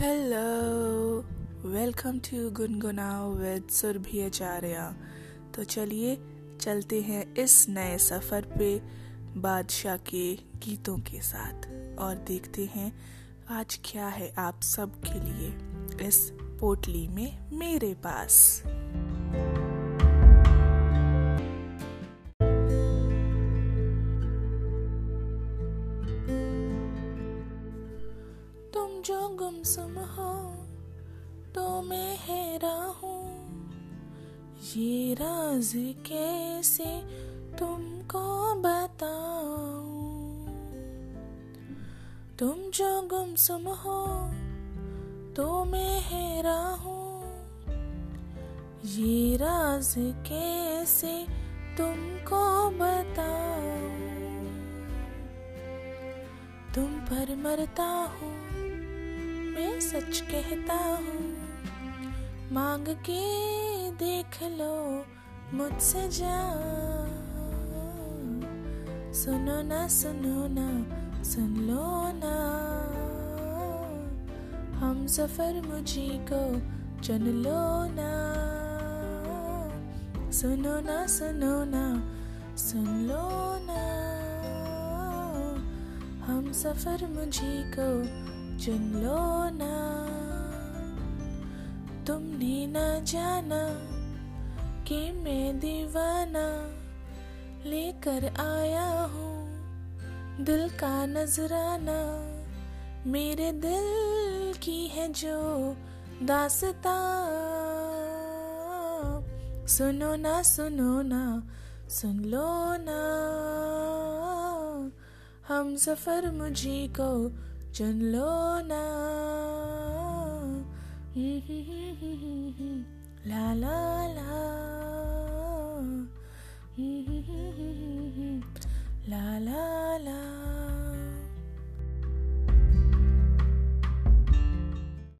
Hello welcome to Gungunao with Surabhi Acharya तो चलिए, चलते हैं इस नए सफ़र पे बादशाह के गीतों के साथ और देखते हैं आज क्या है आप सब के लिए इस पोटली में मेरे पास। जो गुमसुम हो तो मैं हैरा हूँ। ये राज कैसे तुमको बताऊँ? तुम जो गुमसुम हो तो मैं हैरा हूँ। ये राज कैसे तुमको बताऊँ? तुम पर मरता हूँ मैं सच कहता हूँ। मांग के देख लो मुझसे जा सुनो ना सुनो ना, सुन लो ना। हम सफ़र मुझी को चुन लो ना। सुनो ना सुनो ना, सुन लो ना। हम सफ़र मुझी को चुन लो ना। तुमने ना जाना कि मैं दीवाना लेकर आया हूँ दिल का नजराना। मेरे दिल की है जो दासता। सुनो ना सुनो ना, सुन लो ना। हम सफ़र मुझी को चुन लो ना ला ला ला